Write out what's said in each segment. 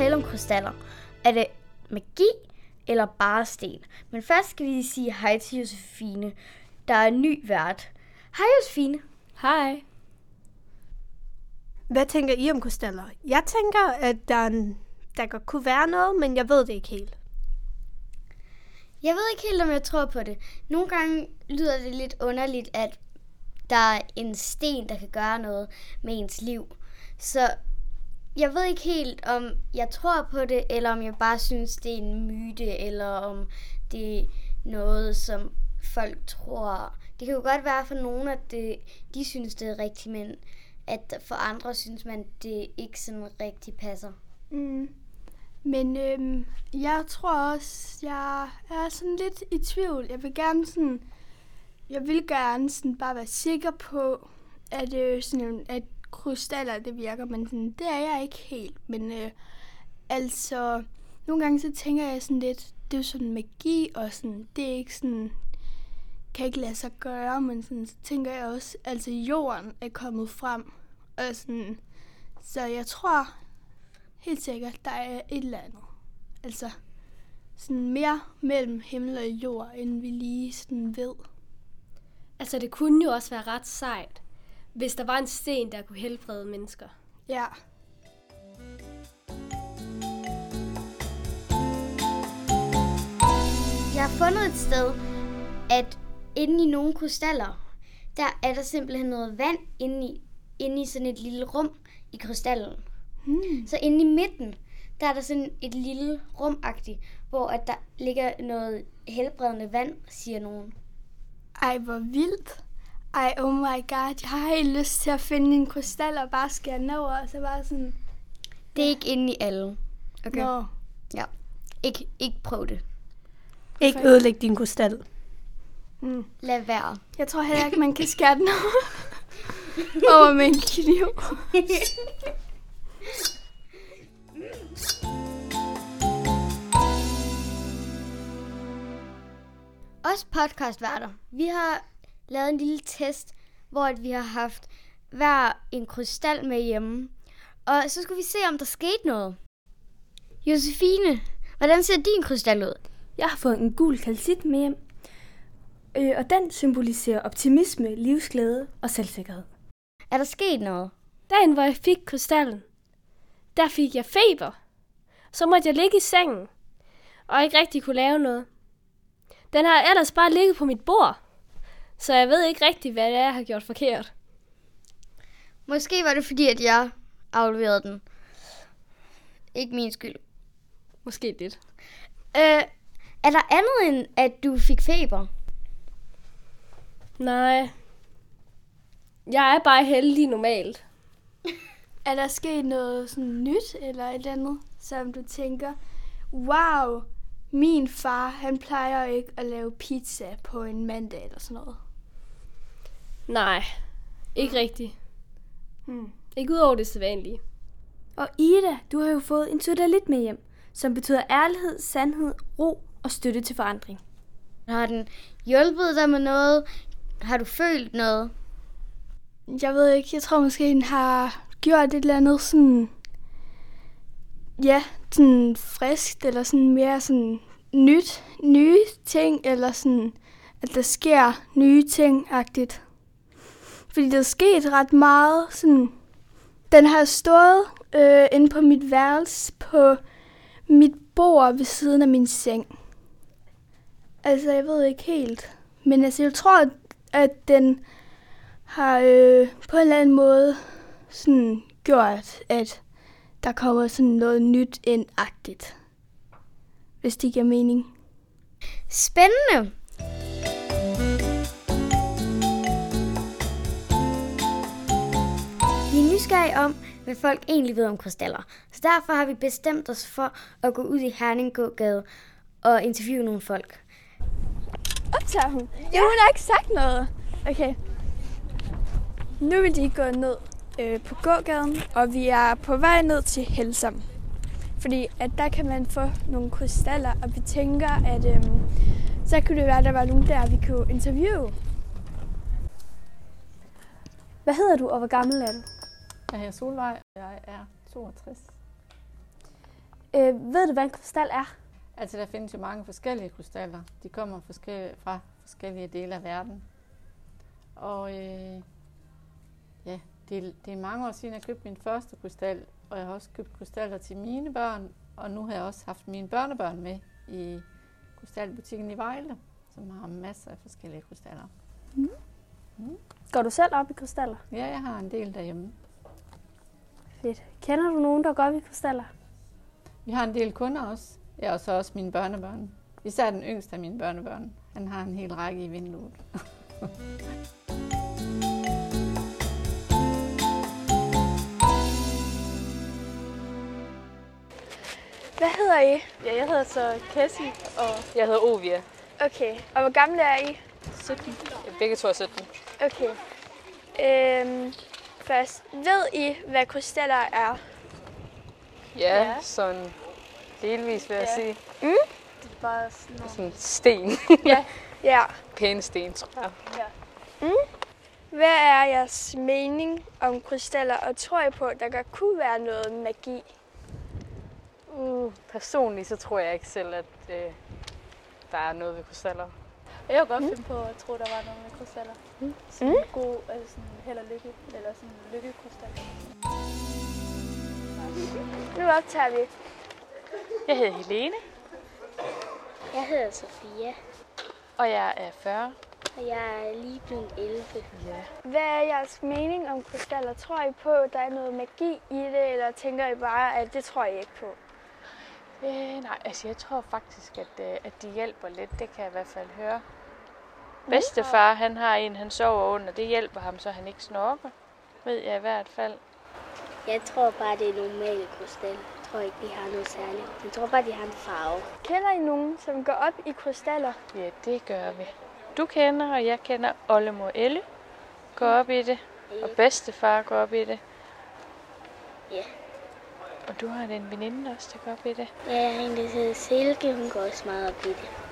tale om krystaller. Er det magi eller bare sten? Men først skal vi sige hej til Josefine, der er ny vært. Hej Josefine. Hej. Hvad tænker I om krystaller? Jeg tænker, at der, er en, der godt kunne være noget, men jeg ved det ikke helt. Jeg ved ikke helt, om jeg tror på det. Nogle gange lyder det lidt underligt, at der er en sten, der kan gøre noget med ens liv. Så jeg ved ikke helt, om jeg tror på det, eller om jeg bare synes, det er en myte, eller om det er noget, som folk tror. Det kan jo godt være for nogen, at det, de synes, det er rigtigt, men at for andre synes man, det ikke sådan rigtig passer. Mm. Men øhm, jeg tror også, jeg er sådan lidt i tvivl. Jeg vil gerne sådan, jeg vil gerne sådan bare være sikker på, at, øh, sådan, at krystaller det virker, men sådan, det er jeg ikke helt. Men øh, altså, nogle gange så tænker jeg sådan lidt, det er jo sådan magi, og sådan, det er ikke sådan, kan ikke lade sig gøre, men sådan, så tænker jeg også, altså jorden er kommet frem, og sådan, så jeg tror helt sikkert, der er et eller andet. Altså, sådan mere mellem himmel og jord, end vi lige sådan ved. Altså, det kunne jo også være ret sejt, hvis der var en sten, der kunne helbrede mennesker. Ja. Jeg har fundet et sted, at inde i nogle krystaller, der er der simpelthen noget vand inde i, inde i sådan et lille rum i krystallen. Hmm. Så inde i midten, der er der sådan et lille rumagtigt, hvor at der ligger noget helbredende vand, siger nogen. Ej, hvor vildt. Ej, oh my god, jeg har helt lyst til at finde en krystal og bare skære den over, og så bare sådan... Det er ikke inde i alle. Okay. Nå. Ja. Ikke, ikke prøv det. Ikke ødelægge din krystal. Mm. Lad være. Jeg tror heller ikke, man kan skære den over med en kniv. Os podcastværter, vi har lavet en lille test, hvor vi har haft hver en krystal med hjemme. Og så skulle vi se, om der skete noget. Josefine, hvordan ser din krystal ud? Jeg har fået en gul kalcit med hjem, øh, og den symboliserer optimisme, livsglæde og selvsikkerhed. Er der sket noget? Dagen, hvor jeg fik krystallen, der fik jeg feber. Så måtte jeg ligge i sengen, og ikke rigtig kunne lave noget. Den har ellers bare ligget på mit bord, så jeg ved ikke rigtig, hvad det er, jeg har gjort forkert. Måske var det fordi, at jeg afleverede den. Ikke min skyld. Måske lidt. Øh, er der andet end, at du fik feber? Nej. Jeg er bare heldig normalt. er der sket noget sådan nyt eller et eller andet, som du tænker, wow, min far, han plejer ikke at lave pizza på en mandag eller sådan noget? Nej, ikke rigtigt. Hmm. Ikke ud over det sædvanlige. Og Ida, du har jo fået en lidt med hjem, som betyder ærlighed, sandhed, ro og støtte til forandring. Har den hjulpet dig med noget? Har du følt noget? Jeg ved ikke, jeg tror måske, den har gjort et eller andet sådan... Ja, sådan friskt, eller sådan mere sådan nyt, nye ting, eller sådan, at der sker nye ting-agtigt. Fordi der er sket ret meget. Sådan, den har stået øh, inde på mit værelse på mit bord ved siden af min seng. Altså, jeg ved ikke helt. Men altså, jeg tror, at den har øh, på en eller anden måde sådan gjort, at der kommer sådan noget nyt indagtigt. Hvis det giver mening. Spændende. Nysgerrige om, hvad folk egentlig ved om krystaller. Så derfor har vi bestemt os for at gå ud i Herninggågade og interviewe nogle folk. Optager hun? Ja. Jo, hun har ikke sagt noget. Okay. Nu vil de gå ned øh, på gågaden, og vi er på vej ned til Helsam. Fordi at der kan man få nogle krystaller, og vi tænker, at øh, så kunne det være, at der var nogen der, vi kunne interviewe. Hvad hedder du, og hvor gammel er du? Jeg hedder Solvej, og jeg er 62. Øh, ved du, hvad en krystal er? Altså, der findes jo mange forskellige krystaller. De kommer forskellige, fra forskellige dele af verden. Og øh, ja, det, det er mange år siden, jeg købte min første krystal, og jeg har også købt krystaller til mine børn, og nu har jeg også haft mine børnebørn med i krystalbutikken i Vejle, som har masser af forskellige krystaller. Går du selv op i krystaller? Ja, jeg har en del derhjemme. Fedt. Kender du nogen, der går i krystaller? Vi har en del kunder også. Ja, og så også mine børnebørn. Især den yngste af mine børnebørn. Han har en hel række i vinduet. Hvad hedder I? Ja, jeg hedder så Cassie, og Jeg hedder Ovia. Okay, og hvor gamle er I? 17. Begge to er 17. Okay. Øhm, først, ved I, hvad krystaller er? Ja, ja. sådan delvis vil jeg ja. sige. Det er bare sådan noget. Sådan sten. Ja. Pæne sten, tror jeg. Hvad er jeres mening om krystaller, og tror I på, at der godt kunne være noget magi? Uh, personligt så tror jeg ikke selv, at øh, der er noget ved krystaller. Jeg kunne godt finde på at tro, der var noget med krystaller. Sådan en god, altså sådan held og lykke, eller sådan en lykkekrystal. Nu optager vi. Jeg hedder Helene, Jeg hedder Sofia, og jeg er 40. og jeg er lige blevet 11. Hvad er jeres mening om krystaller? Tror I på, at der er noget magi i det, eller tænker I bare, at det tror I ikke på? Øh, nej, altså jeg tror faktisk, at, øh, at de hjælper lidt. Det kan jeg i hvert fald høre. Bedstefar, han har en, han sover under. Det hjælper ham, så han ikke snorker. Ved jeg i hvert fald. Jeg tror bare, det er normale krystal. Jeg tror ikke, de har noget særligt. Jeg tror bare, de har en farve. Kender I nogen, som går op i krystaller? Ja, det gør vi. Du kender, og jeg kender Ollemor Elle. Går op i det. Og bedstefar går op i det. Ja. Og du har en veninde også, der går op i det. Ja, jeg har en, der hedder Silke. Hun går også meget op i det. Det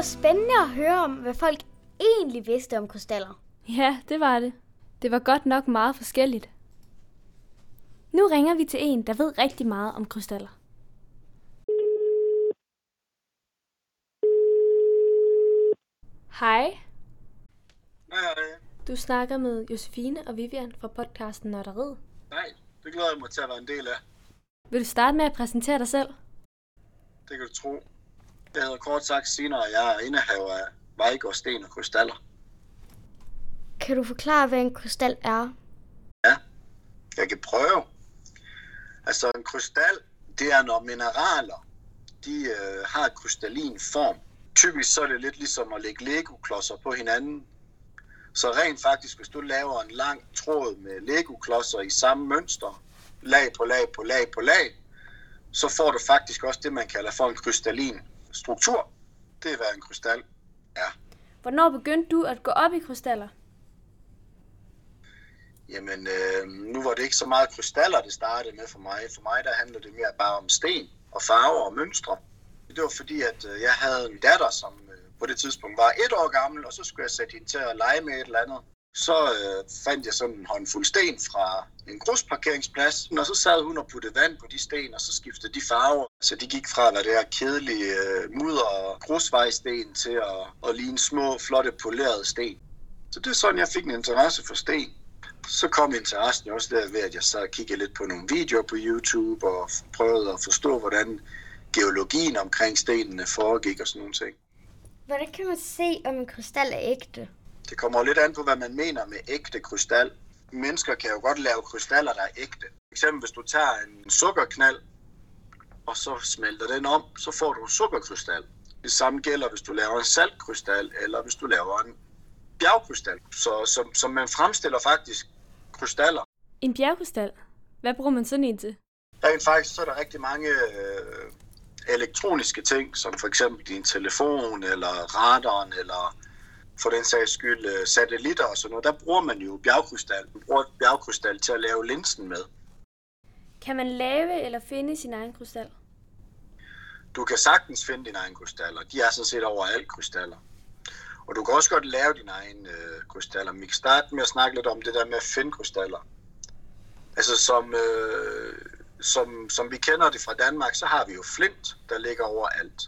var spændende at høre om, hvad folk egentlig vidste om krystaller. Ja, det var det. Det var godt nok meget forskelligt. Nu ringer vi til en, der ved rigtig meget om krystaller. Hej, Nej, nej, du snakker med Josefine og Vivian fra podcasten Nørderiet. nej. Det glæder jeg mig til at være en del af. Vil du starte med at præsentere dig selv? Det kan du tro. Jeg hedder kort sagt Sina, og jeg er indehaver af Vejgaard Sten og Krystaller. Kan du forklare, hvad en krystal er? Jeg kan prøve. Altså en krystal, det er når mineraler, de øh, har et krystallin form. Typisk så er det lidt ligesom at lægge Lego-klodser på hinanden. Så rent faktisk, hvis du laver en lang tråd med Lego-klodser i samme mønster, lag på lag på lag på lag, så får du faktisk også det, man kalder for en krystallin struktur. Det er, hvad en krystal er. Hvornår begyndte du at gå op i krystaller? Jamen, øh, nu var det ikke så meget krystaller, det startede med for mig. For mig, der handler det mere bare om sten og farver og mønstre. Det var fordi, at øh, jeg havde en datter, som øh, på det tidspunkt var et år gammel, og så skulle jeg sætte hende til at lege med et eller andet. Så øh, fandt jeg sådan en håndfuld sten fra en grusparkeringsplads, og så sad hun og puttede vand på de sten, og så skiftede de farver. Så de gik fra at være det her kedelige øh, mudder- og grusvejsten til at, at ligne små, flotte, polerede sten. Så det er sådan, jeg fik en interesse for sten så kom interessen jo også der ved, at jeg så kiggede lidt på nogle videoer på YouTube og prøvede at forstå, hvordan geologien omkring stenene foregik og sådan nogle ting. Hvordan kan man se, om en krystal er ægte? Det kommer lidt an på, hvad man mener med ægte krystal. Mennesker kan jo godt lave krystaller, der er ægte. For eksempel hvis du tager en sukkerknald, og så smelter den om, så får du en sukkerkrystal. Det samme gælder, hvis du laver en saltkrystal, eller hvis du laver en bjergkrystal. Så, så, så man fremstiller faktisk krystaller. En bjergkrystal? Hvad bruger man sådan en til? Rent faktisk så er der rigtig mange øh, elektroniske ting, som for eksempel din telefon, eller radaren, eller for den sags skyld øh, satellitter og sådan noget. Der bruger man jo bjergkrystal. Man bruger bjergkrystal til at lave linsen med. Kan man lave eller finde sin egen krystal? Du kan sagtens finde dine egne krystaller. De er sådan set overalt krystaller. Og du kan også godt lave dine egne øh, krystaller. Vi kan starte med at snakke lidt om det der med at finde krystaller. Altså som, øh, som, som vi kender det fra Danmark, så har vi jo flint, der ligger overalt.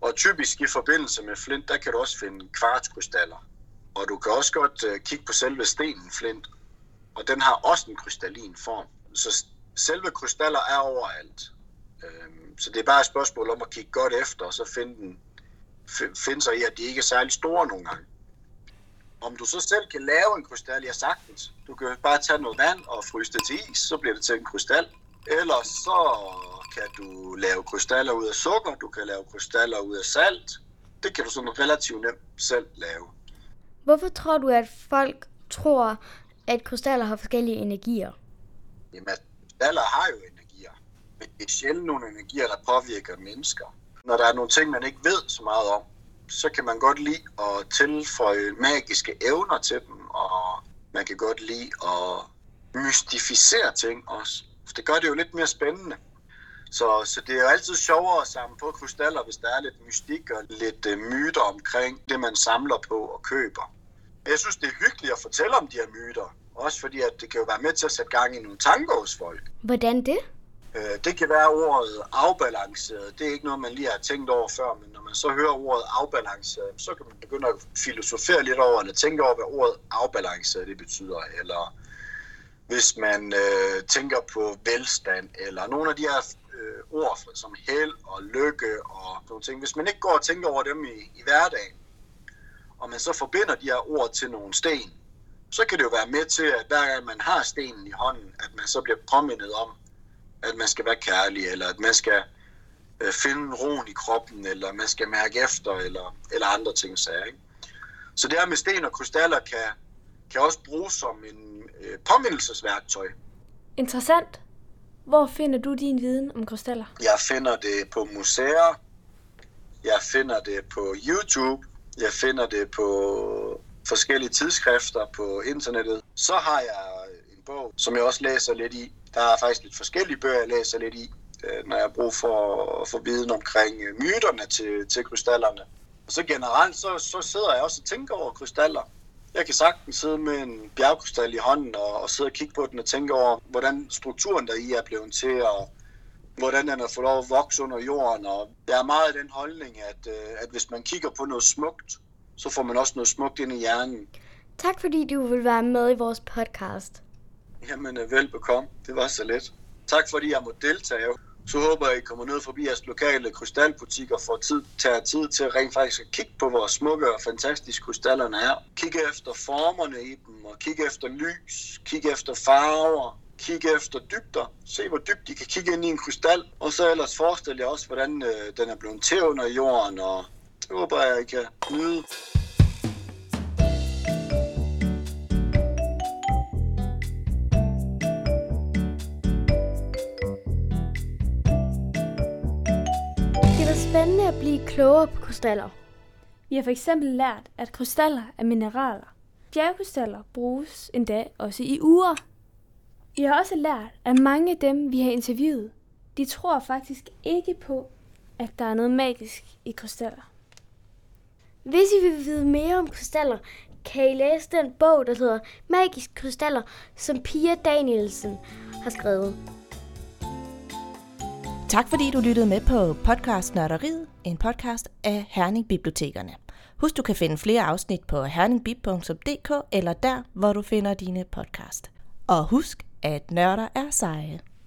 Og typisk i forbindelse med flint, der kan du også finde kvartskrystaller. Og du kan også godt øh, kigge på selve stenen flint, og den har også en krystallin form. Så selve krystaller er overalt. Øhm, så det er bare et spørgsmål om at kigge godt efter, og så finde, den, finde sig i, at de ikke er særlig store nogle gange. Om du så selv kan lave en krystal, ja sagtens. Du kan bare tage noget vand og fryse det til is, så bliver det til en krystal. Ellers så kan du lave krystaller ud af sukker, du kan lave krystaller ud af salt. Det kan du sådan relativt nemt selv lave. Hvorfor tror du, at folk tror, at krystaller har forskellige energier? Jamen, krystaller har jo energier, men det er sjældent nogle energier, der påvirker mennesker. Når der er nogle ting, man ikke ved så meget om, så kan man godt lide at tilføje magiske evner til dem, og man kan godt lide at mystificere ting også. Det gør det jo lidt mere spændende. Så, så det er jo altid sjovere at samle på krystaller, hvis der er lidt mystik og lidt uh, myter omkring det, man samler på og køber. Jeg synes, det er hyggeligt at fortælle om de her myter. Også fordi, at det kan jo være med til at sætte gang i nogle tanker hos folk. Hvordan det? Uh, det kan være ordet afbalanceret. Det er ikke noget, man lige har tænkt over før, men når man så hører ordet afbalanceret, så kan man begynde at filosofere lidt over, eller tænke over, hvad ordet afbalanceret det betyder. Eller hvis man øh, tænker på velstand, eller nogle af de her øh, ord som held og lykke og nogle ting. Hvis man ikke går og tænker over dem i, i hverdagen, og man så forbinder de her ord til nogle sten, så kan det jo være med til, at hver gang man har stenen i hånden, at man så bliver påmindet om, at man skal være kærlig, eller at man skal øh, finde roen i kroppen, eller man skal mærke efter, eller, eller andre ting. Så, ikke? så det her med sten og krystaller kan, kan også bruges som en øh, påmindelsesværktøj. Interessant. Hvor finder du din viden om krystaller? Jeg finder det på museer, jeg finder det på YouTube, jeg finder det på forskellige tidsskrifter på internettet. Så har jeg en bog, som jeg også læser lidt i. Der er faktisk lidt forskellige bøger, jeg læser lidt i, øh, når jeg har brug for at få viden omkring øh, myterne til, til krystallerne. Og så generelt, så, så sidder jeg også og tænker over krystaller. Jeg kan sagtens sidde med en bjergkrystal i hånden og, og sidde og kigge på den og tænke over, hvordan strukturen der i er blevet til, og hvordan den har fået lov at vokse under jorden. Og der er meget af den holdning, at, øh, at hvis man kigger på noget smukt, så får man også noget smukt ind i hjernen. Tak fordi du vil være med i vores podcast. Jamen, øh, velbekomme. Det var så let. Tak fordi jeg må deltage. Så håber jeg, I kommer ned forbi jeres lokale krystalbutik og får tid, tager tid til rent faktisk at kigge på, hvor smukke og fantastiske krystallerne er. Kig efter formerne i dem, og kig efter lys, kig efter farver, kig efter dybder. Se, hvor dybt de kan kigge ind i en krystal. Og så ellers forestille jer også, hvordan øh, den er blevet til under jorden, og det håber jeg, I kan nyde. Spændende at blive klogere på krystaller. Vi har for eksempel lært, at krystaller er mineraler. Bjergkrystaller bruges endda også i uger. Vi har også lært, at mange af dem, vi har interviewet, de tror faktisk ikke på, at der er noget magisk i krystaller. Hvis I vil vide mere om krystaller, kan I læse den bog, der hedder Magiske Krystaller, som Pia Danielsen har skrevet. Tak fordi du lyttede med på podcast Nørderiet, en podcast af Herning Bibliotekerne. Husk, du kan finde flere afsnit på herningbib.dk eller der, hvor du finder dine podcast. Og husk, at nørder er seje.